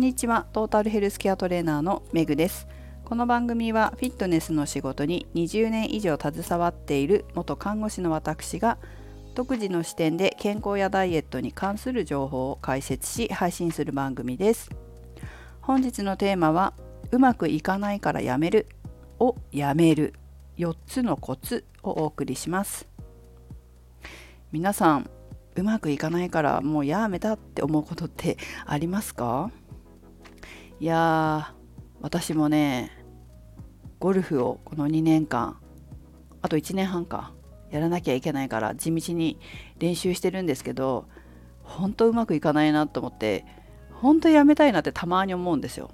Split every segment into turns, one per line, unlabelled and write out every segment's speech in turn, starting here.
んにちは。トータルヘルスケアトレーナーのメグです。この番組はフィットネスの仕事に20年以上携わっている元看護師の私が独自の視点で健康やダイエットに関する情報を解説し配信する番組です。本日のテーマはうまくいかないからやめるをやめる。4つのコツをお送りします。皆さんうまくいかないからもうやめたって思うことってありますか？いや私もねゴルフをこの2年間あと1年半かやらなきゃいけないから地道に練習してるんですけど本当うまくいかないなと思って本当やめたいなってたまに思うんですよ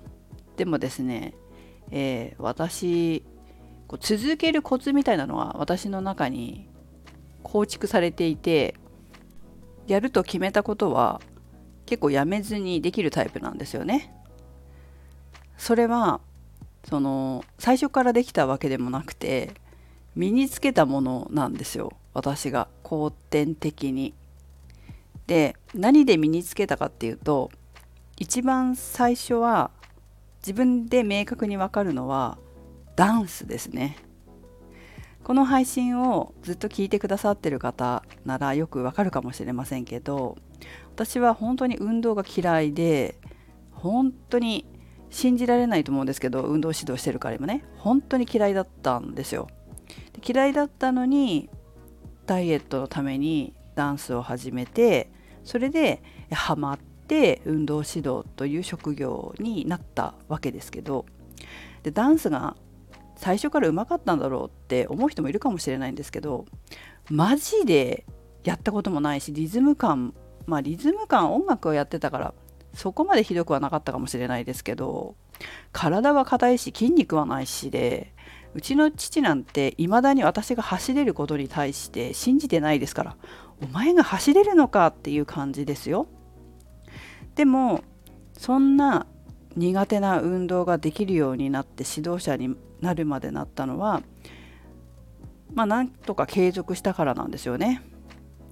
でもですね、えー、私こう続けるコツみたいなのは私の中に構築されていてやると決めたことは結構やめずにできるタイプなんですよね。それはその最初からできたわけでもなくて身につけたものなんですよ私が後天的に。で何で身につけたかっていうと一番最初は自分で明確に分かるのはダンスですね。この配信をずっと聞いてくださってる方ならよくわかるかもしれませんけど私は本当に運動が嫌いで本当に信じられないと思うんですけど運動指導してる彼もね本当に嫌いだったんですよ。嫌いだったのにダイエットのためにダンスを始めてそれでハマって運動指導という職業になったわけですけどでダンスが最初からうまかったんだろうって思う人もいるかもしれないんですけどマジでやったこともないしリズム感まあリズム感音楽をやってたからそこまでひどくはなかったかもしれないですけど体は硬いし筋肉はないしでうちの父なんて未だに私が走れることに対して信じてないですからお前が走れるのかっていう感じですよでもそんな苦手な運動ができるようになって指導者になるまでなったのはまあなんとか継続したからなんですよね。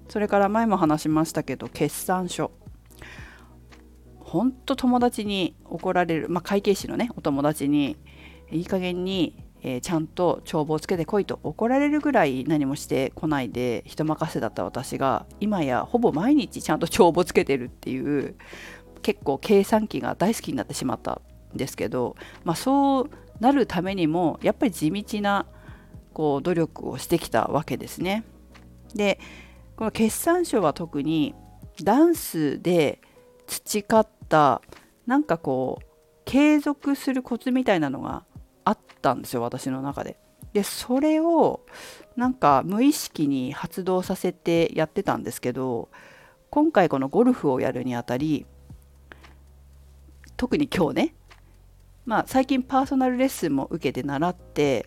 それから前も話しましたけど決算書ほんと友達に怒られる、まあ、会計士のねお友達にいい加減に、えー、ちゃんと帳簿をつけてこいと怒られるぐらい何もしてこないで人任せだった私が今やほぼ毎日ちゃんと帳簿つけてるっていう結構計算機が大好きになってしまったんですけど、まあ、そうなるためにもやっぱり地道なこう努力をしてきたわけですね。でこの決算書は特にダンスで培ったなんかこう継続するコツみたいなのがあったんですよ私の中で。でそれをなんか無意識に発動させてやってたんですけど今回このゴルフをやるにあたり特に今日ねまあ、最近パーソナルレッスンも受けて習って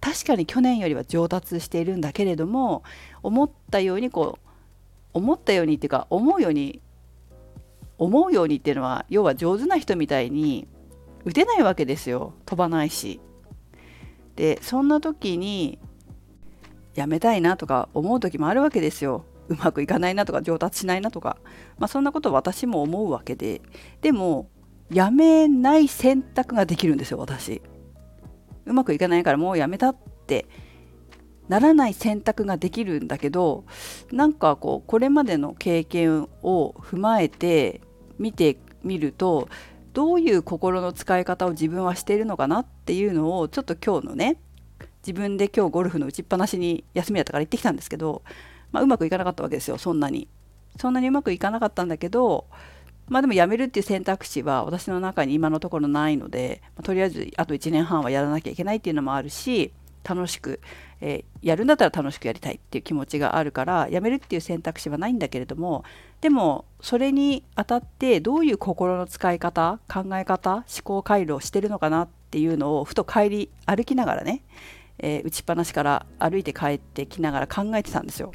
確かに去年よりは上達しているんだけれども思ったようにこう思ったようにっていうか思うように思うようにっていうのは要は上手な人みたいに打てないわけですよ。飛ばないし。でそんな時にやめたいなとか思う時もあるわけですよ。うまくいかないなとか上達しないなとか、まあ、そんなこと私も思うわけで。でもやめない選択ができるんですよ私。うまくいかないからもうやめたって。ならない選択ができるんだけどなんかこうこれまでの経験を踏まえて見てみるとどういう心の使い方を自分はしているのかなっていうのをちょっと今日のね自分で今日ゴルフの打ちっぱなしに休みだったから行ってきたんですけど、まあ、うまくいかなかったわけですよそんなに。そんなにうまくいかなかったんだけどまあでも辞めるっていう選択肢は私の中に今のところないので、まあ、とりあえずあと1年半はやらなきゃいけないっていうのもあるし楽しく、えー、やるんだったら楽しくやりたいっていう気持ちがあるから辞めるっていう選択肢はないんだけれどもでもそれにあたってどういう心の使い方考え方思考回路をしてるのかなっていうのをふと帰り歩きながらね、えー、打ちっぱなしから歩いて帰ってきながら考えてたんですよ。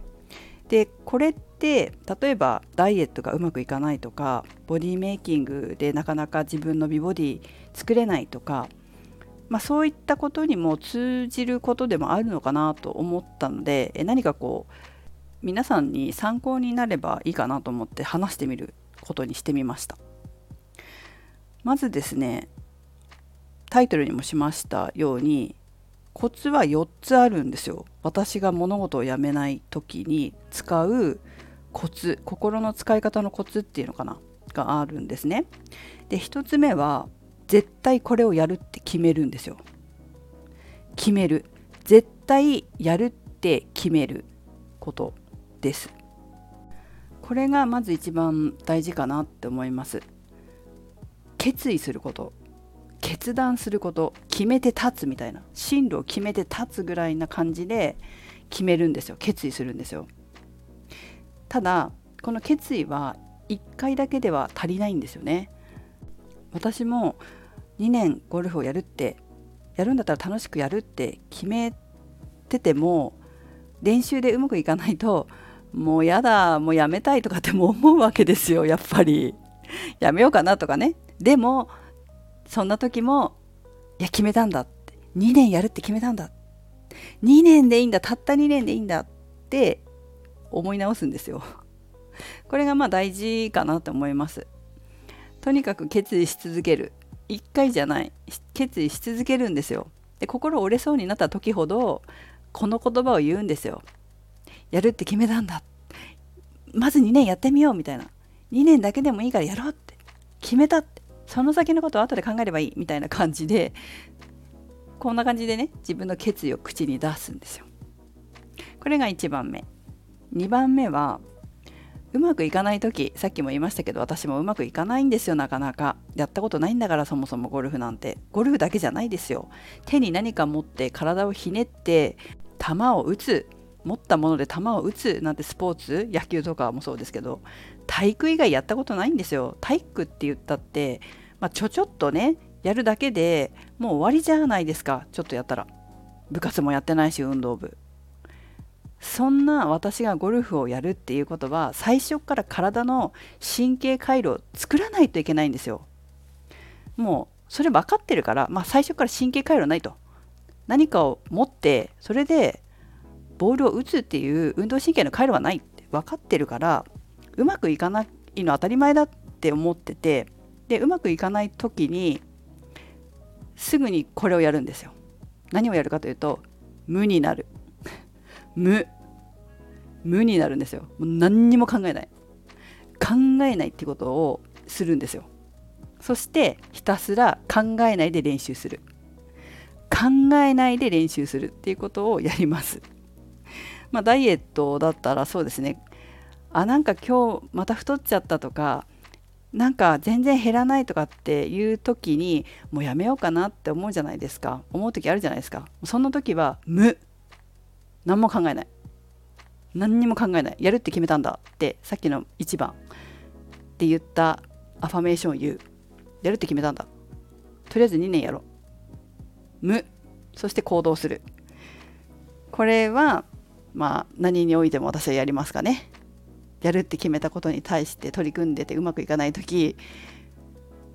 でこれって例えばダイエットがうまくいかないとかボディメイキングでなかなか自分の美ボディ作れないとか、まあ、そういったことにも通じることでもあるのかなと思ったので何かこう皆さんに参考になればいいかなと思って話してみることにしてみました。まずですねタイトルにもしましたようにコツは4つあるんですよ私が物事をやめない時に使うコツ心の使い方のコツっていうのかながあるんですねで1つ目は絶対これをやるって決めるんですよ。決める。絶対やるって決めることです。これがまず一番大事かなって思います。決意すること。決断すること。決めて立つみたいな。進路を決めて立つぐらいな感じで決めるんですよ。決意するんですよ。ただこの決意は1回だけでは足りないんですよね。私も2年ゴルフをやるってやるんだったら楽しくやるって決めてても練習でうまくいかないともうやだもうやめたいとかっても思うわけですよ やっぱり。やめようかなとかね。でもそんな時もいや決めたんだって。2年やるって決めたんだ2年でいいんだたった2年でいいんだって思い直すんですよ。これがまあ大事かなと思います。とにかく決意し続ける。1回じゃない決意し続けるんですよ。で心折れそうになった時ほどこの言葉を言うんですよ。やるって決めたんだ。まず2年やってみようみたいな。2年だけでもいいからやろうって。決めたって。その先のことを後で考えればいいみたいな感じでこんな感じでね自分の決意を口に出すんですよ。これが1番目。2番目はうまくいかない時さっきも言いましたけど私もうまくいかないんですよなかなか。やったことないんだからそもそもゴルフなんて。ゴルフだけじゃないですよ。手に何か持って体をひねって球を打つ持ったもので球を打つなんてスポーツ野球とかもそうですけど体育以外やったことないんですよ。体育って言ったってまあ、ちょちょっとねやるだけでもう終わりじゃないですか。ちょっとやったら。部活もやってないし運動部。そんな私がゴルフをやるっていうことは最初から体の神経回路を作らないといけないんですよもうそれ分かってるから、まあ、最初から神経回路ないと何かを持ってそれでボールを打つっていう運動神経の回路はないって分かってるからうまくいかないの当たり前だって思っててでうまくいかない時にすぐにこれをやるんですよ。何をやるかというと無になる。無。無になるんですよ。もう何にも考えない。考えないってことをするんですよ。そしてひたすら考えないで練習する。考えないで練習するっていうことをやります。まあダイエットだったらそうですね。あなんか今日また太っちゃったとかなんか全然減らないとかっていう時にもうやめようかなって思うじゃないですか思う時あるじゃないですかそんな時は無何も考えない。何にも考えない。やるって決めたんだってさっきの1番って言ったアファメーションを言う。やるって決めたんだ。とりあえず2年やろう。無。そして行動する。これはまあ何においても私はやりますかね。やるって決めたことに対して取り組んでてうまくいかない時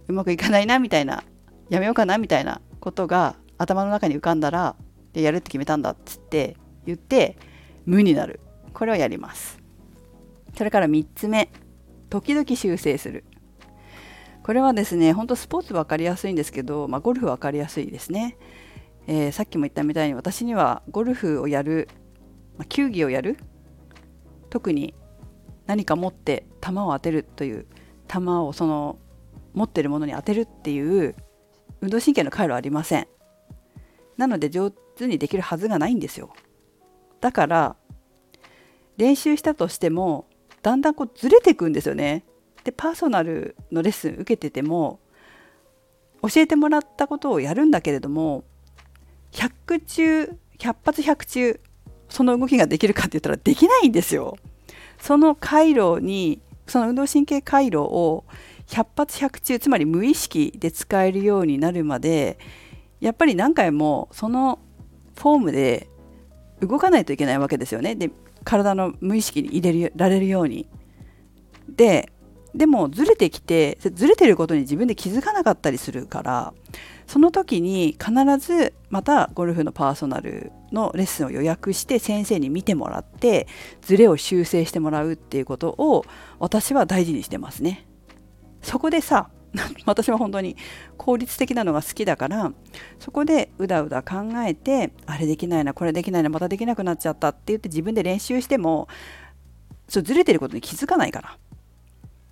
うまくいかないなみたいな。やめようかなみたいなことが頭の中に浮かんだらやるって決めたんだっつって言って無になる。これをやります。それから3つ目時々修正する。これはですねほんとスポーツ分かりやすいんですけど、まあ、ゴルフ分かりやすいですね、えー、さっきも言ったみたいに私にはゴルフをやる、まあ、球技をやる。特に何か持って球を当てるという球をその持ってるものに当てるっていう運動神経の回路ありません。なので上手にできるはずがないんですよ。だから練習したとしてもだんだんこうずれていくんですよね。でパーソナルのレッスン受けてても教えてもらったことをやるんだけれども100中100発100中その動きができるかって言ったらできないんですよ。その回路にその運動神経回路を100発100中つまり無意識で使えるようになるまでやっぱり何回もそのフォームで動かないといけないわけですよねで体の無意識に入れられるように。ででもずれてきてずれてることに自分で気づかなかったりするからその時に必ずまたゴルフのパーソナルのレッスンを予約して先生に見てもらってズレを修正してもらうっていうことを私は大事にしてますね。そこでさ 私は本当に効率的なのが好きだからそこでうだうだ考えてあれできないなこれできないなまたできなくなっちゃったって言って自分で練習してもそうずれてることに気づかないから。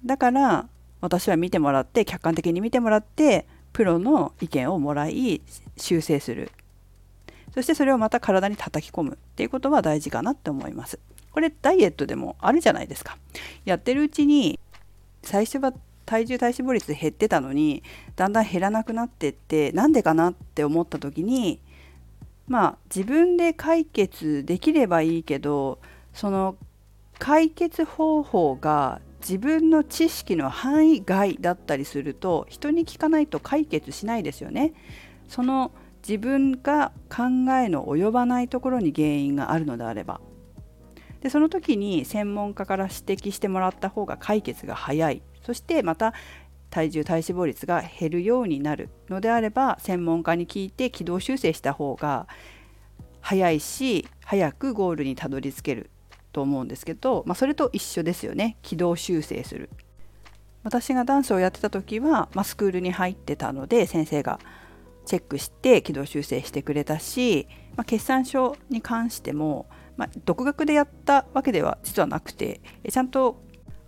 だから私は見てもらって客観的に見てもらってプロの意見をもらい修正する。そしてそれをまた体に叩き込む。っていうことは大事かなって思います。これダイエットでもあるじゃないですか。やってるうちに最初は体重体脂肪率減ってたのにだんだん減らなくなってってなんでかなって思った時にまあ自分で解決できればいいけどその解決方法が自分の知識の範囲外だったりすると人に聞かないと解決しないですよね。その自分が考えの及ばないところに原因があるのであればでその時に専門家から指摘してもらった方が解決が早いそしてまた体重体脂肪率が減るようになるのであれば専門家に聞いて軌道修正した方が早いし早くゴールにたどり着けると思うんですけど、まあ、それと一緒ですよね。軌道修正する。私がダンスをやってた時は、まあ、スクールに入ってたので先生がチェックして軌道修正してくれたし、まあ、決算書に関しても、まあ、独学でやったわけでは実はなくてちゃんと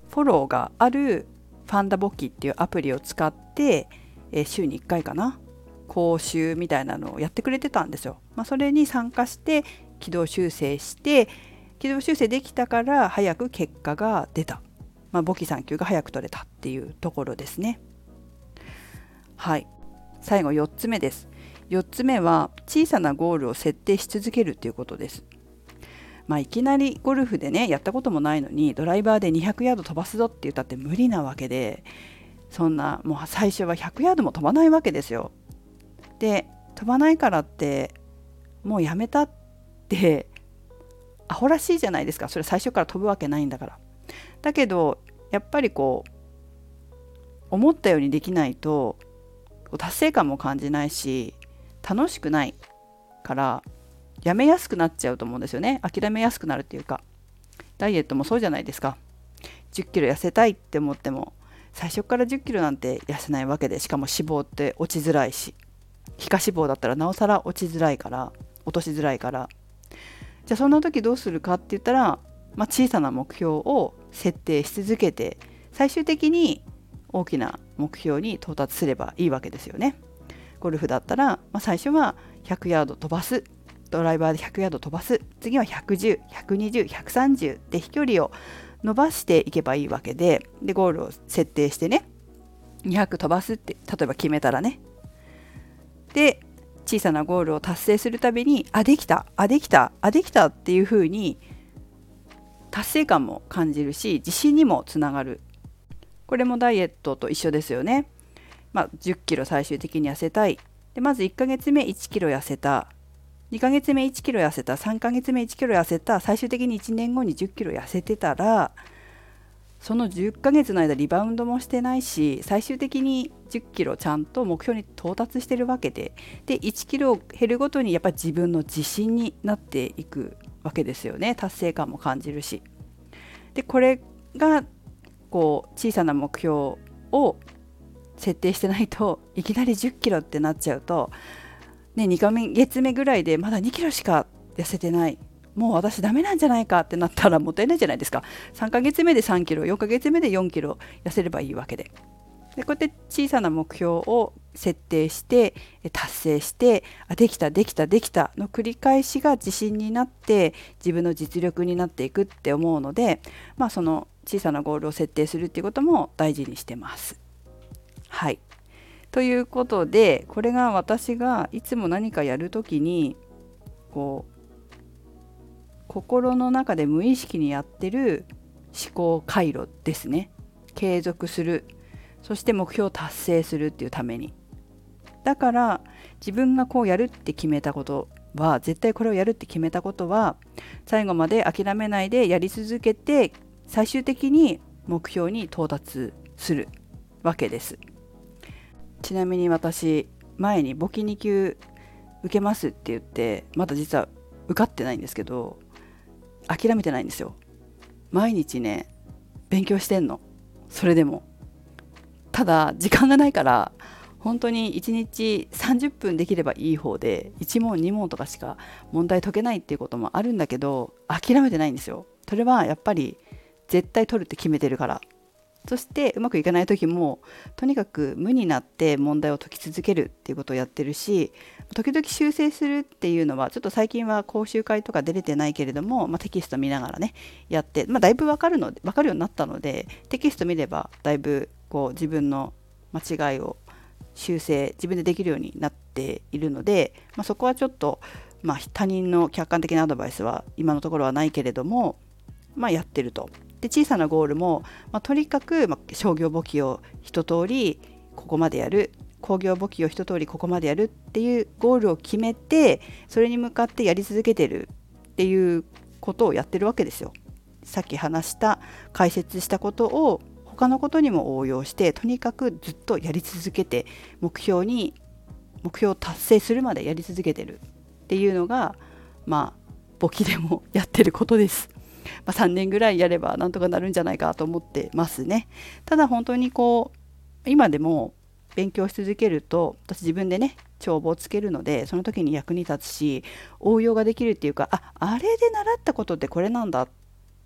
フォローがあるファンダボキっていうアプリを使ってえ週に1回かな講習みたいなのをやってくれてたんですよ。まあ、それに参加して軌道修正して軌道修正できたから早く結果が出た、まあ、簿記3級が早く取れたっていうところですね。はい。最後4つ目です。4つ目は小さなゴールを設定し続けるということです。まあ、いきなりゴルフでねやったこともないのにドライバーで200ヤード飛ばすぞって言ったって無理なわけでそんなもう最初は100ヤードも飛ばないわけですよ。で飛ばないからってもうやめたってアホらしいじゃないですかそれ最初から飛ぶわけないんだからだけどやっぱりこう思ったようにできないと達成感も感じないし楽しくないからやめやすくなっちゃうと思うんですよね。諦めやすくなるっていうか。ダイエットもそうじゃないですか。1 0キロ痩せたいって思っても最初から1 0キロなんて痩せないわけでしかも脂肪って落ちづらいし。皮下脂肪だったらなおさら落ちづらいから落としづらいから。じゃあそんな時どうするかって言ったら、まあ、小さな目標を設定し続けて最終的に大きな目標に到達すればいいわけですよね。ゴルフだったら、まあ、最初は100ヤード飛ばす。ドライバーで100ヤード飛ばす。次は110120130で飛距離を伸ばしていけばいいわけででゴールを設定してね200飛ばすって例えば決めたらね。で小さなゴールを達成するたびにあできたあできたあできたっていう風に達成感も感じるし自信にもつながる。これもダイエットと一緒ですよね、まあ、10キロ最終的に痩せたい。でまず1ヶ月目1キロ痩せた。2ヶ月目1キロ痩せた3ヶ月目1キロ痩せた最終的に1年後に10キロ痩せてたらその10ヶ月の間リバウンドもしてないし最終的に10キロちゃんと目標に到達してるわけでで1キロ減るごとにやっぱり自分の自信になっていくわけですよね達成感も感じるし。でこれがこう小さな目標を設定してないといきなり10キロってなっちゃうと、ね、2ヶ月目ぐらいでまだ2キロしか痩せてない。もう私ダメなんじゃないかってなったらもったいないじゃないですか。3ヶ月目で3キロ4ヶ月目で4キロ痩せればいいわけで。でこうやって小さな目標を設定して達成してあできたできたできたの繰り返しが自信になって自分の実力になっていくって思うのでまあその小さなゴールを設定するっていうことも大事にしてます。はい。ということでこれが私がいつも何かやる時にこう心の中で無意識にやってる思考回路ですね。継続する。そして目標を達成するっていうために。だから自分がこうやるって決めたことは絶対これをやるって決めたことは最後まで諦めないでやり続けて最終的に目標に到達するわけです。ちなみに私前に簿記2級受けますって言ってまだ実は受かってないんですけど諦めてないんですよ。毎日ね勉強してんの。それでも。ただ時間がないから本当に1日30分できればいい方で1問2問とかしか問題解けないっていうこともあるんだけど諦めてないんですよ。それはやっぱり絶対取るって決めてるから。そしてうまくいかない時もとにかく無になって問題を解き続けるっていうことをやってるし時々修正するっていうのはちょっと最近は講習会とか出れてないけれども、まあ、テキスト見ながらねやって、まあ、だいぶ分かるので分かるようになったのでテキスト見ればだいぶこう自分の間違いを修正自分でできるようになっているので、まあ、そこはちょっと、まあ、他人の客観的なアドバイスは今のところはないけれども、まあ、やってると。で小さなゴールも、まあ、とにかく、まあ、商業簿記を一通りここまでやる工業簿記を一通りここまでやるっていうゴールを決めてそれに向かってやり続けてるっていうことをやってるわけですよ。さっき話した解説したことを他のことにも応用してとにかくずっとやり続けて目標に目標を達成するまでやり続けてるっていうのがまあ簿記でもやってることです。まあ、3年ぐらいやればなんとかなるんじゃないかと思ってますね。ただ本当にこう今でも勉強し続けると私自分でね帳簿をつけるのでその時に役に立つし応用ができるっていうかああれで習ったことってこれなんだっ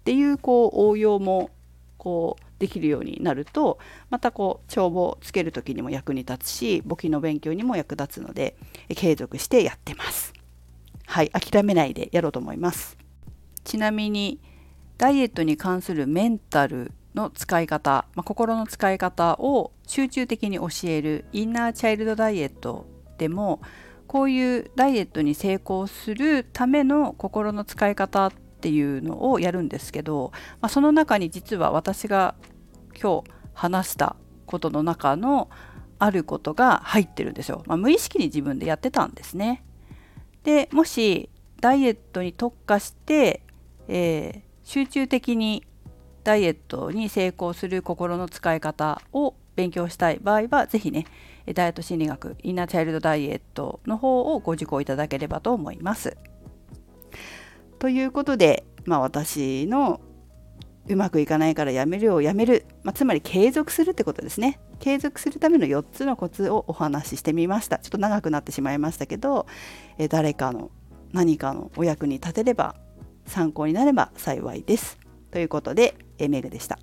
ていうこう応用もこうできるようになるとまたこう帳簿をつける時にも役に立つし簿記の勉強にも役立つので継続してやってます。はい諦めないでやろうと思います。ちなみにダイエットに関するメンタルの使い方、まあ、心の使い方を集中的に教えるインナーチャイルドダイエットでもこういうダイエットに成功するための心の使い方っていうのをやるんですけど、まあ、その中に実は私が今日話したことの中のあることが入ってるんですよ。まあ、無意識に自分でやってたんですね。でもしダイエットに特化して、えー、集中的にダイエットに成功する心の使い方を勉強したい場合は是非ねダイエット心理学インナーチャイルドダイエットの方をご受講いただければと思います。ということで、まあ、私のうまくいかないからやめるをやめる、まあ、つまり継続するってことですね継続するための4つのコツをお話ししてみましたちょっと長くなってしまいましたけどえ誰かの何かのお役に立てれば参考になれば幸いです。ということで、えメグでした。